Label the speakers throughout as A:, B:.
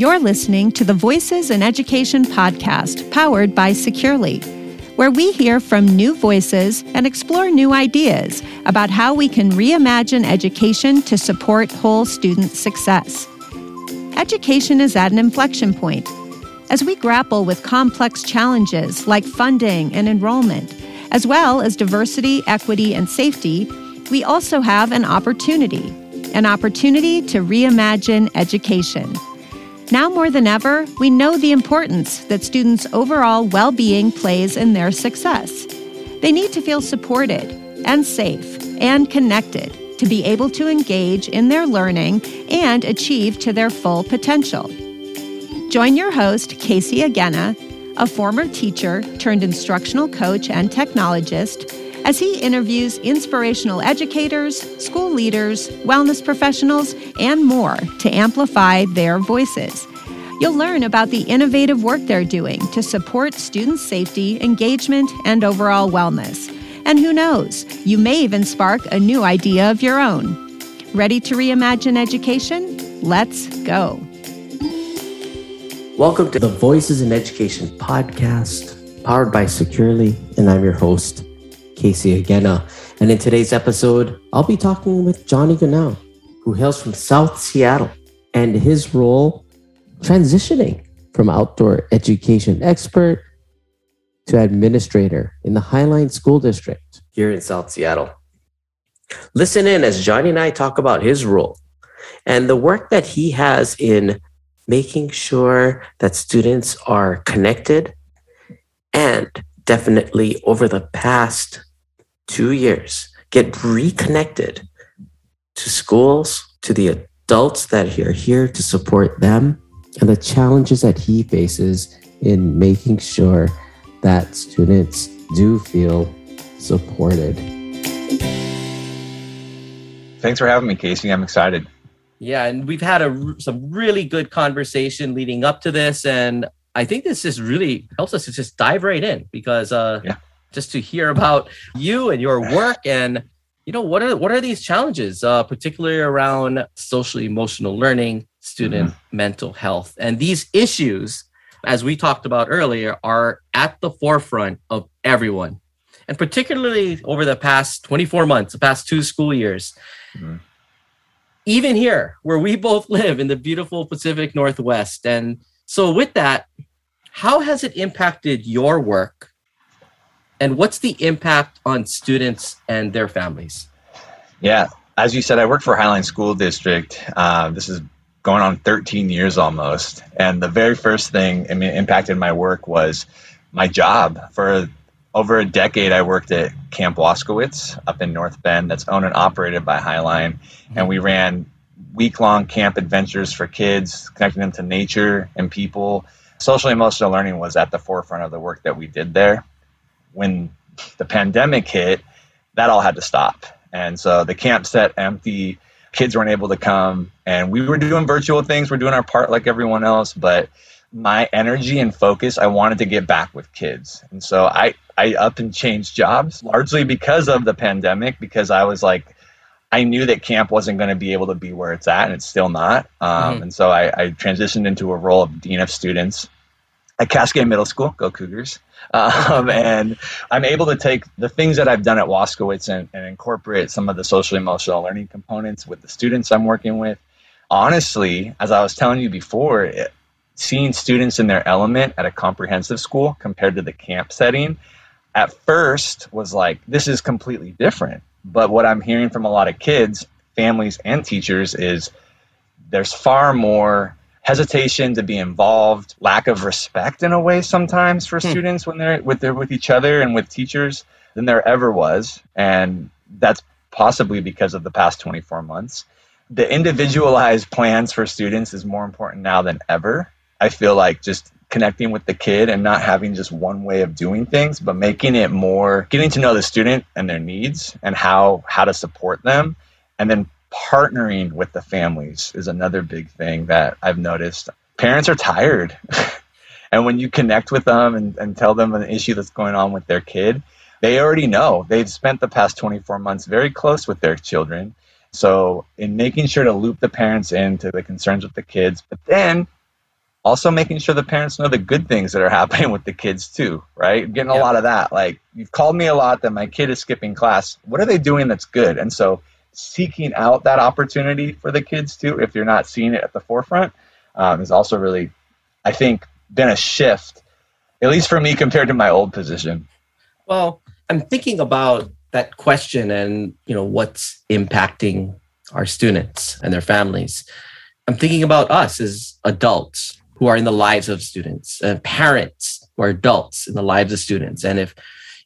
A: You're listening to the Voices in Education podcast powered by Securely, where we hear from new voices and explore new ideas about how we can reimagine education to support whole student success. Education is at an inflection point. As we grapple with complex challenges like funding and enrollment, as well as diversity, equity, and safety, we also have an opportunity an opportunity to reimagine education. Now more than ever, we know the importance that students' overall well being plays in their success. They need to feel supported and safe and connected to be able to engage in their learning and achieve to their full potential. Join your host, Casey Agena, a former teacher turned instructional coach and technologist as he interviews inspirational educators, school leaders, wellness professionals, and more to amplify their voices. You'll learn about the innovative work they're doing to support student safety, engagement, and overall wellness. And who knows, you may even spark a new idea of your own. Ready to reimagine education? Let's go.
B: Welcome to the Voices in Education podcast, powered by Securely, and I'm your host, Casey Agena. Uh, and in today's episode, I'll be talking with Johnny Gannaw, who hails from South Seattle, and his role transitioning from outdoor education expert to administrator in the Highline School District here in South Seattle. Listen in as Johnny and I talk about his role and the work that he has in making sure that students are connected and definitely over the past two years, get reconnected to schools, to the adults that are here to support them, and the challenges that he faces in making sure that students do feel supported.
C: Thanks for having me, Casey. I'm excited.
B: Yeah, and we've had a some really good conversation leading up to this, and I think this just really helps us to just dive right in because uh, yeah just to hear about you and your work and you know what are what are these challenges uh, particularly around social emotional learning student mm-hmm. mental health and these issues as we talked about earlier are at the forefront of everyone and particularly over the past 24 months the past two school years mm-hmm. even here where we both live in the beautiful pacific northwest and so with that how has it impacted your work and what's the impact on students and their families?
C: Yeah, as you said, I work for Highline School District. Uh, this is going on 13 years almost, and the very first thing I mean impacted my work was my job. For over a decade, I worked at Camp Waskowitz up in North Bend, that's owned and operated by Highline, and we ran week-long camp adventures for kids, connecting them to nature and people. Social emotional learning was at the forefront of the work that we did there when the pandemic hit, that all had to stop. And so the camp set empty, kids weren't able to come, and we were doing virtual things. We're doing our part like everyone else, but my energy and focus, I wanted to get back with kids. And so I, I up and changed jobs largely because of the pandemic, because I was like, I knew that camp wasn't going to be able to be where it's at, and it's still not. Um, mm-hmm. And so I, I transitioned into a role of dean of students at Cascade Middle School, go Cougars. Um, and I'm able to take the things that I've done at Waskowitz and, and incorporate some of the social emotional learning components with the students I'm working with. Honestly, as I was telling you before, it, seeing students in their element at a comprehensive school compared to the camp setting at first was like, this is completely different. But what I'm hearing from a lot of kids, families, and teachers is there's far more hesitation to be involved, lack of respect in a way sometimes for hmm. students when they're with they're with each other and with teachers than there ever was, and that's possibly because of the past 24 months. The individualized plans for students is more important now than ever. I feel like just connecting with the kid and not having just one way of doing things, but making it more getting to know the student and their needs and how how to support them and then partnering with the families is another big thing that I've noticed. Parents are tired. and when you connect with them and, and tell them an issue that's going on with their kid, they already know. They've spent the past 24 months very close with their children. So, in making sure to loop the parents into the concerns with the kids, but then also making sure the parents know the good things that are happening with the kids too, right? Getting a
B: Yeah.
C: lot of that. Like you've called me a lot that my kid is skipping class. What are they doing that's good? And so seeking out that opportunity for the kids too, if you're not seeing it at the forefront, um, is also really, I think, been a shift, at least for me compared to my old position.
B: Well, I'm thinking about that question and you know what's impacting our students and their families. I'm thinking about us as adults who are in the lives of students and parents who are adults in the lives of students. And if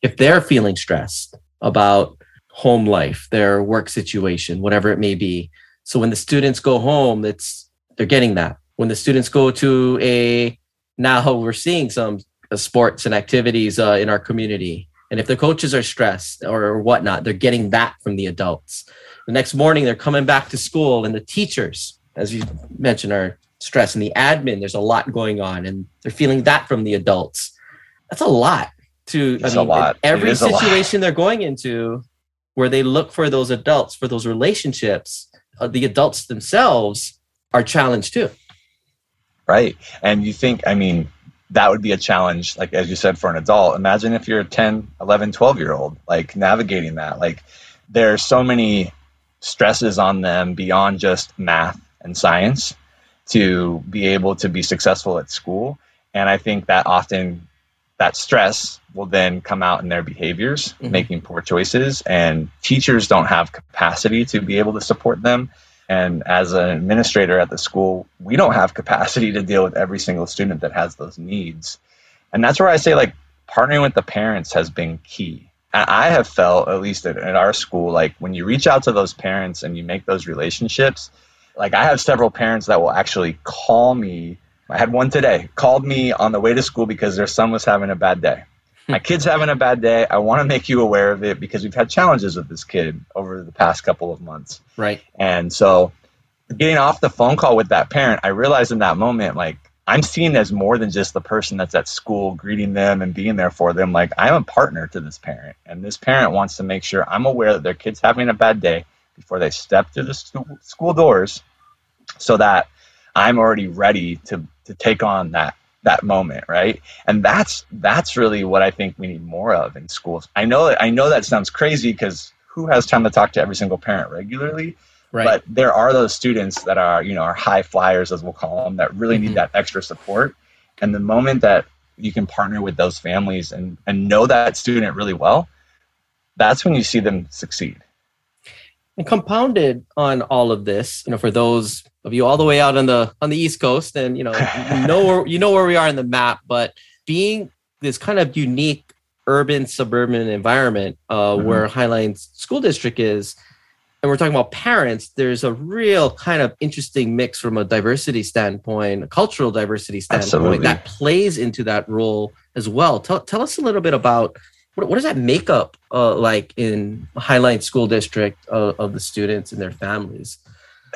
B: if they're feeling stressed about home life, their work situation, whatever it may be. So when the students go home, it's they're getting that. When the students go to a now we're seeing some uh, sports and activities uh, in our community. And if the coaches are stressed or, or whatnot, they're getting that from the adults. The next morning, they're coming back to school, and the teachers, as you mentioned, are stressed. And the admin, there's a lot going on, and they're feeling that from the adults. That's a lot to
C: It's a lot.
B: Every
C: is a lot.
B: situation they're going into where they look for those adults, for those relationships, uh, the adults themselves are challenged too.
C: Right. And you think, I mean, that would be a challenge, like as you said, for an adult. Imagine if you're a 10, 11, 12 year old, like navigating that. Like there's so many stresses on them beyond just math and science to be able to be successful at school. And I think that often that stress will then come out in their behaviors,
B: Mhm.
C: making poor choices. And teachers don't have capacity to be able to support them. And as an administrator at the school, we don't have capacity to deal with every single student that has those needs. And that's where I say, like, partnering with the parents has been key. I have felt, at least at, at our school, like when you reach out to those parents and you make those relationships, like I have several parents that will actually call me. I had one today, called me on the way to school because their son was having a bad day. My kid's having a bad day. I want to make you aware of it because we've had challenges with this kid over the past couple of months.
B: Right.
C: And so getting off the phone call with that parent, I realized in that moment, like, I'm seen as more than just the person that's at school greeting them and being there for them. Like, I'm a partner to this parent. And this parent wants to make sure I'm aware that their kid's having a bad day before they step through the school doors so that I'm already ready to, to take on that that moment right? And that's that's really what i think we need more of in schools. I know i know that sounds crazy because who has time to talk to every single parent regularly?
B: Right.
C: but there are those students that are you know are high flyers as we'll call them that really
B: Mhm.
C: need that extra support. And the moment that you can partner with those families and and know that student really well that's when you see them succeed.
B: And compounded on all of this, you know, for those of you all the way out on the on the East Coast, and you know, you know where you know where we are in the map, but being this kind of unique urban suburban environment uh,
C: Mhm.
B: where Highline School District is, and we're talking about parents, there's a real kind of interesting mix from a diversity standpoint, a cultural diversity standpoint
C: Absolutely.
B: that plays into that role as well. Tell tell us a little bit about what, what does that makeup uh, like in Highline School District uh, of the students and their families?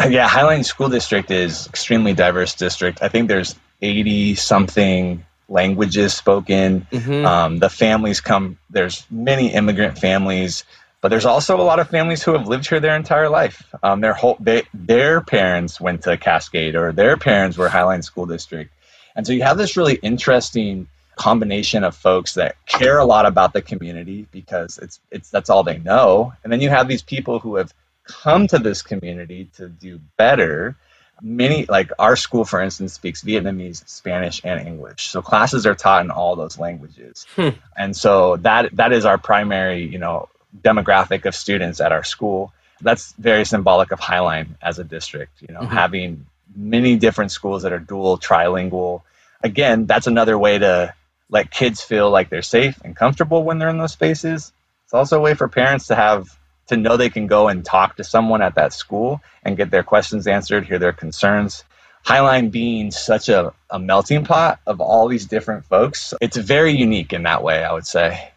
C: yeah highline school district is extremely diverse district i think there's 80 something languages spoken
B: Mhm.
C: Um, the families come. There's many immigrant families, but there's also a lot of families who have lived here their entire life. Um, their whole they, their parents went to Cascade or their parents were Highline School District, and so you have this really interesting combination of folks that care a lot about the community because it's it's that's all they know, and then you have these people who have come to this community to do better. Many like our school for instance speaks vietnamese spanish and english. So classes are taught in all those languages.
B: Hmm.
C: and so that that is our primary you know demographic of students at our school. That's very symbolic of highline as a district you know
B: Mhm.
C: having many different schools that are dual trilingual. Again that's another way to let kids feel like they're safe and comfortable when they're in those spaces. It's also a way for parents to have to know they can go and talk to someone at that school and get their questions answered, hear their concerns. Highline being such a, a melting pot of all these different folks, it's very unique in that way, I would say.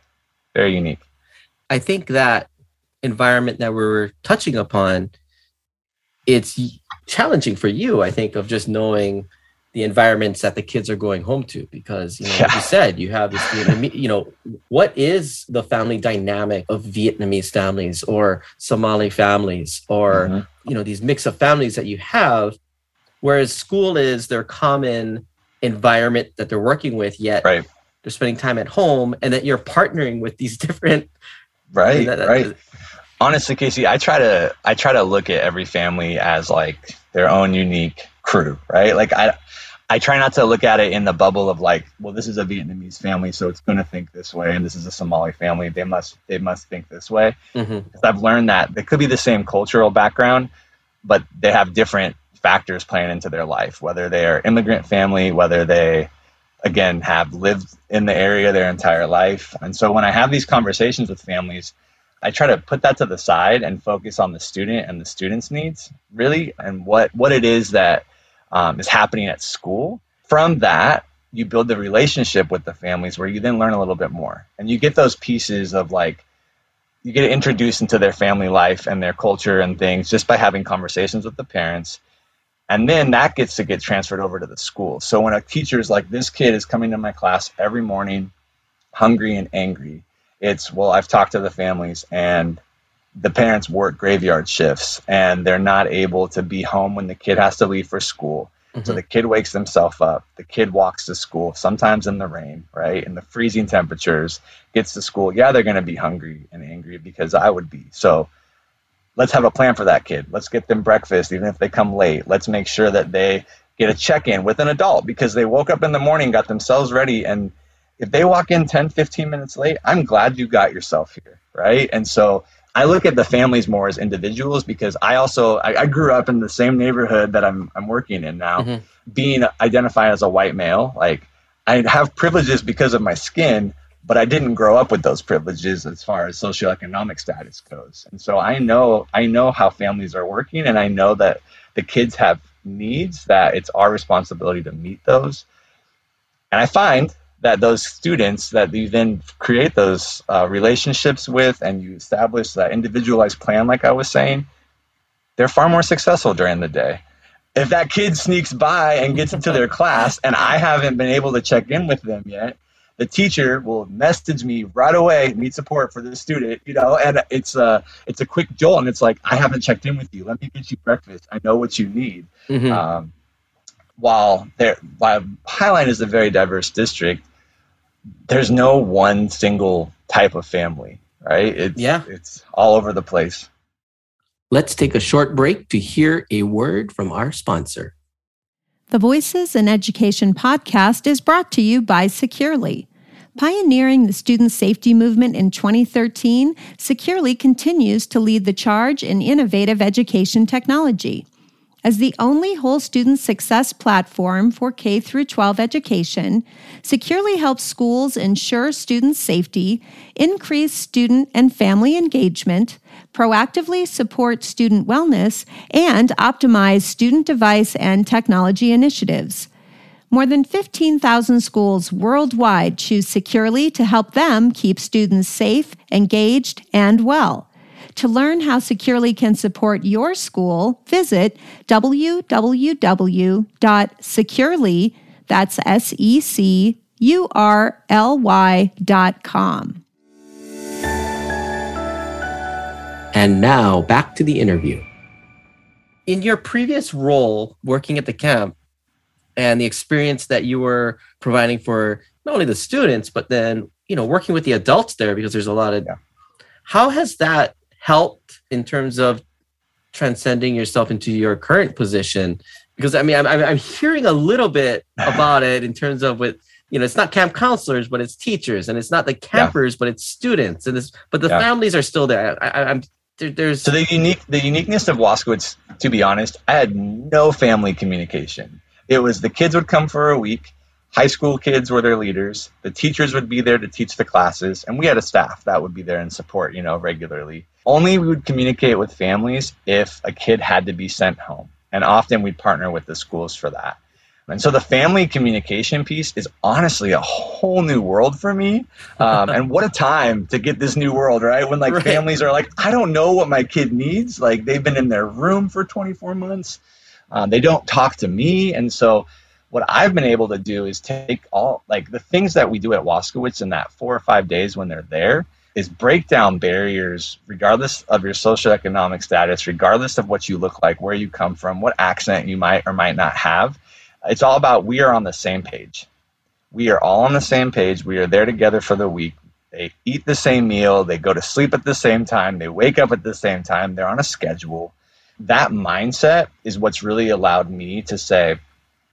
C: Very unique.
B: I think that environment that we're touching upon, it's challenging for you. I think of just knowing the environments that the kids are going home to because you know like you said you have this Vietnamese, you know what is the family dynamic of Vietnamese families or Somali families or
C: Mhm.
B: you know these mix of families that you have whereas school is their common environment that they're working with yet
C: right.
B: they're spending time at home and that you're partnering with these different
C: right that, that, right honestly casey i try to i try to look at every family as like their own unique crew right like i I try not to look at it in the bubble of like, well, this is a Vietnamese family, so it's going to think this way, and this is a Somali family, they must they must think this way. Mm-hmm. I've learned that they could be the same cultural background, but they have different factors playing into their life, whether they are immigrant family, whether they again have lived in the area their entire life. And so when I have these conversations with families, I try to put that to the side and focus on the student and the student's needs, really, and what what it is that um, is happening at school. From that, you build the relationship with the families where you then learn a little bit more. And you get those pieces of like you get introduced into their family life and their culture and things just by having conversations with the parents. And then that gets to get transferred over to the school. So when a teacher is like this kid is coming to my class every morning hungry and angry. It's well i've talked to the families and the parents work graveyard shifts and they're not able to be home when the kid has to leave for school. Mm-hmm. So the kid wakes himself up. The kid walks to school, sometimes in the rain, right? In the freezing temperatures, gets to school. Yeah, they're going to be hungry and angry because I would be. So let's have a plan for that kid. Let's get them breakfast, even if they come late. Let's make sure that they get a check in with an adult because they woke up in the morning, got themselves ready. And if they walk in 10, 15 minutes late, I'm glad you got yourself here, right? And so I look at the families more as individuals because I also I, I, grew up in the same neighborhood that I'm I'm working in now, mm-hmm. being identified as a white male. Like I have privileges because of my skin, but I didn't grow up with those privileges as far as socioeconomic status goes. And so I know I know how families are working, and I know that the kids have needs that it's our responsibility to meet those. And I find that those students that you then create those uh, relationships with and you establish that individualized plan like i was saying they're far more successful during the day. If that kid sneaks by and gets into their class and i haven't been able to check in with them yet the teacher will message me right away need support for the student you know and it's a it's a quick jolt and it's like i haven't checked in with you. Let me get you breakfast. I know what you need. Mm-hmm. um, while there while highline is a very diverse district there's no one single type of family, right? It's,
B: yeah.
C: It's all over the place.
B: Let's take a short break to hear a word from our sponsor.
A: The Voices in Education podcast is brought to you by Securely. Pioneering the student safety movement in 2013, Securely continues to lead the charge in innovative education technology. As the only whole student success platform for K through 12 education, Securely helps schools ensure student safety, increase student and family engagement, proactively support student wellness, and optimize student device and technology initiatives. More than 15,000 schools worldwide choose Securely to help them keep students safe, engaged, and well. To learn how Securely can support your school, visit www.securely, that's S E C U R L Y dot com.
B: And now back to the interview. In your previous role working at the camp and the experience that you were providing for not only the students, but then, you know, working with the adults there because there's a lot of, yeah. how has that helped in terms of transcending yourself into your current position? Because I mean, I'm, I'm hearing a little bit about it in terms of with you know, it's not camp counselors, but it's teachers, and it's not the campers, yeah. but it's students, and this, but the yeah. families are still there. I, am there, there's
C: so the unique the uniqueness of Waskowitz. To be honest, I had no family communication. It was the kids would come for a week. High school kids were their leaders. The teachers would be there to teach the classes, and we had a staff that would be there and support, you know, regularly. Only we would communicate with families if a kid had to be sent home. And often we'd partner with the schools for that. And so the family communication piece is honestly a whole new world for me. Um, and what a time to get this new world, right? When like right. families are like, I don't know what my kid needs. Like they've been in their room for 24 months. Um, they don't talk to me. And so what I've been able to do is take all like the things that we do at Waskowitz in that four or five days when they're there is break down barriers regardless of your socioeconomic status, regardless of what you look like, where you come from, what accent you might or might not have, It's all about we are on the same page. We are all on the same page. We are there together for the week. They eat the same meal. They go to sleep at the same time. They wake up at the same time. They're on a schedule. That mindset is what's really allowed me to say,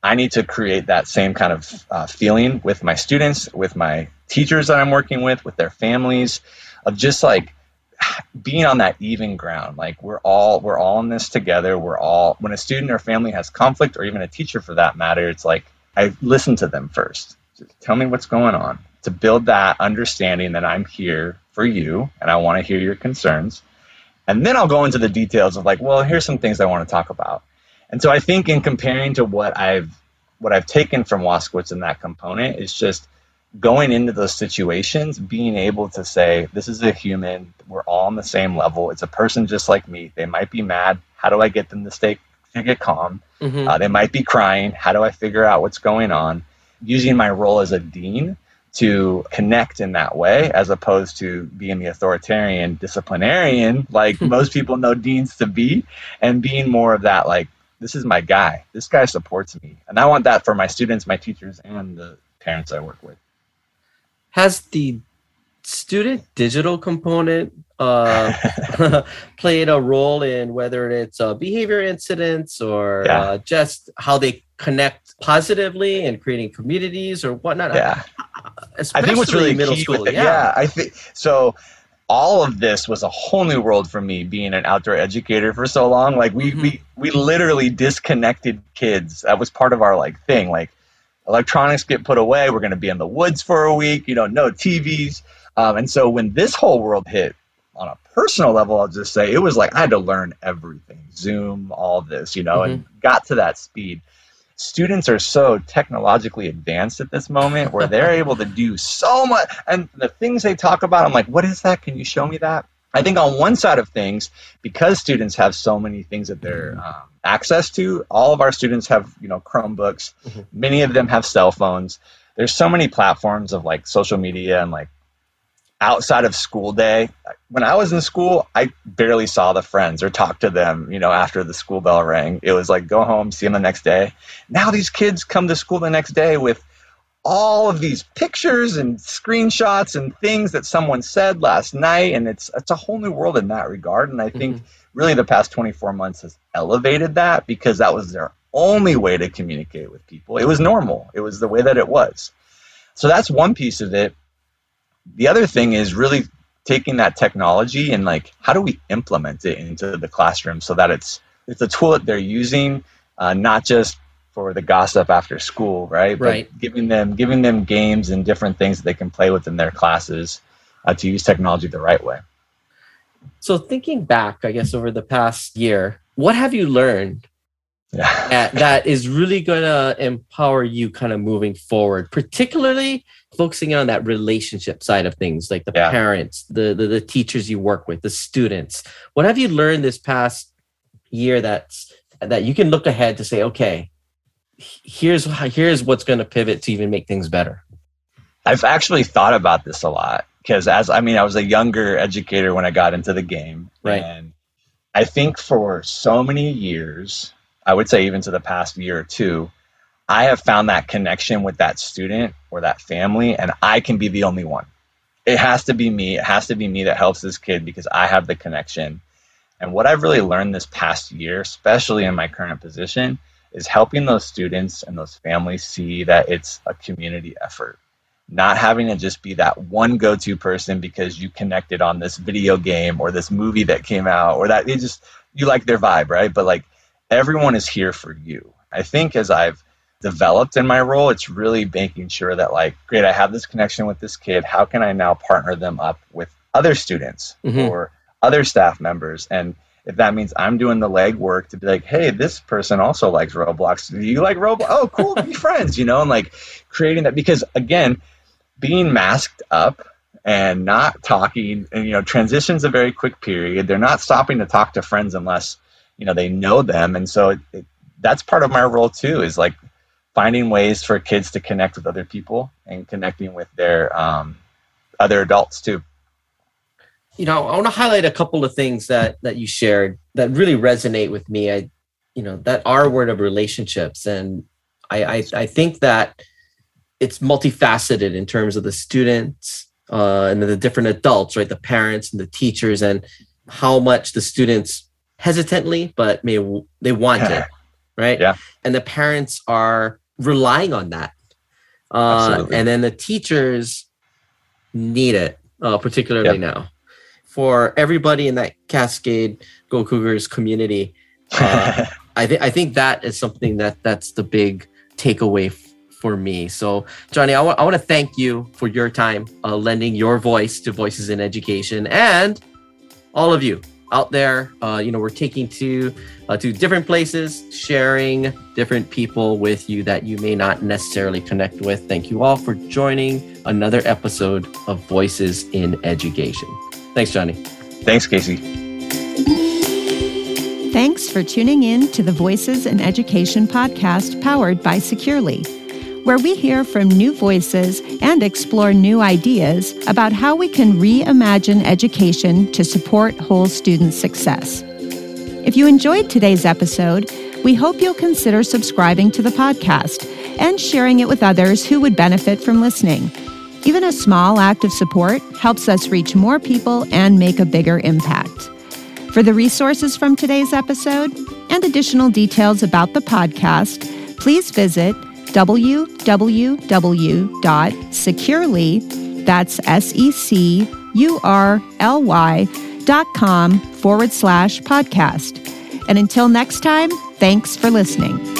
C: I need to create that same kind of uh, feeling with my students, with my teachers that I'm working with, with their families, of just like being on that even ground. Like we're all we're all in this together. We're all when a student or family has conflict, or even a teacher for that matter, it's like I listen to them first. Just tell me what's going on to build that understanding that I'm here for you and I want to hear your concerns. And then I'll go into the details of like, well, here's some things I want to talk about. And so I think in comparing to what I've what I've taken from Waskowitz in that component is just going into those situations, being able to say, this is a human, we're all on the same level. It's a person just like me. They might be mad. How do I get them to stay to get calm? Mm-hmm. Uh, they might be crying. How do I figure out what's going on? Using my role as a dean to connect in that way as opposed to being the authoritarian disciplinarian like most people know deans to be and being more of that like this is my guy. This guy supports me. And I want that for my students, my teachers, and the parents I work with.
B: Has the student digital component uh, played a role in whether it's uh, behavior incidents or yeah. uh, just how they connect positively and creating communities or whatnot?
C: Yeah. I think what's really middle school. It, yeah. yeah, I think so all of this was a whole new world for me being an outdoor educator for so long. Like we mm-hmm. we we literally disconnected kids. That was part of our like thing. Like electronics get put away. We're going to be in the woods for a week you know no tvs um, and so when this whole world hit on a personal level i'll just say it was like i had to learn everything. Zoom all this you know mm-hmm. and got to that speed students are so technologically advanced at this moment where they're able to do so much and the things they talk about i'm like what is that? Can you show me that? I think on one side of things because students have so many things that they're um, access to all of our students have you know chromebooks. Mm-hmm. many of them have cell phones. There's so many platforms of like social media and like outside of school day when i was in school i barely saw the friends or talked to them you know after the school bell rang. It was like go home see them the next day. Now these kids come to school the next day with all of these pictures and screenshots and things that someone said last night and it's it's a whole new world in that regard. And i think mm-hmm. really the past 24 months has elevated that because that was their only way to communicate with people. It was normal. It was the way that it was. So that's one piece of it the other thing is really taking that technology and like how do we implement it into the classroom so that it's it's a tool that they're using uh, not just for the gossip after school right?
B: Right.
C: but giving them giving them games and different things that they can play with in their classes uh, to use technology the right way.
B: So thinking back i guess over the past year what have you learned yeah. that, that is really going to empower you kind of moving forward particularly focusing on that relationship side of things, like the yeah. parents, the, the, the teachers you work with, the students. What have you learned this past year that's that you can look ahead to say, okay, here's here's what's going to pivot to even make things better?
C: I've actually thought about this a lot because as I mean, I was a younger educator when I got into the game,
B: right?
C: And I think for so many years, I would say even to the past year or two, I have found that connection with that student or that family, and I can be the only one. It has to be me. It has to be me that helps this kid because I have the connection. And what I've really learned this past year, especially in my current position, is helping those students and those families see that it's a community effort. Not having to just be that one go to person because you connected on this video game or this movie that came out or that it just, you like their vibe, right? But like everyone is here for you. I think as I've developed in my role it's really making sure that like great i have this connection with this kid. How can i now partner them up with other students mm-hmm. or other staff members? And if that means i'm doing the legwork to be like hey this person also likes roblox. Do you like roblox? Oh cool. Be friends you know and like creating that. Because again being masked up and not talking and you know transition's a very quick period. They're not stopping to talk to friends unless you know they know them and so it, it, that's part of my role too is like finding ways for kids to connect with other people and connecting with their um, other adults too.
B: You know, I want to highlight a couple of things that that you shared that really resonate with me. I, you know, that R word of relationships, and I, I, I think that it's multifaceted in terms of the students uh, and the different adults, right? The parents and the teachers, and how much the students hesitantly, but may they want it, right?
C: Yeah.
B: And the parents are relying on that, uh, and then the teachers need it, uh, particularly yep. now. For everybody in that Cascade Go Cougars community, uh, I think I think that is something that that's the big takeaway f- for me. So, Johnny, I, w- I want to thank you for your time, uh, lending your voice to Voices in Education, and all of you out there. Uh, you know, we're taking to uh, to different places, sharing different people with you that you may not necessarily connect with. Thank you all for joining another episode of Voices in Education. Thanks, Johnny.
C: Thanks, Casey.
A: Thanks for tuning in to the Voices in Education podcast powered by Securely where we hear from new voices and explore new ideas about how we can reimagine education to support whole student success. If you enjoyed today's episode, we hope you'll consider subscribing to the podcast and sharing it with others who would benefit from listening. Even a small act of support helps us reach more people and make a bigger impact. For the resources from today's episode and additional details about the podcast, please visit www.securely, that's S-E-C-U-R-L-Y dot com forward slash podcast. And until next time, thanks for listening.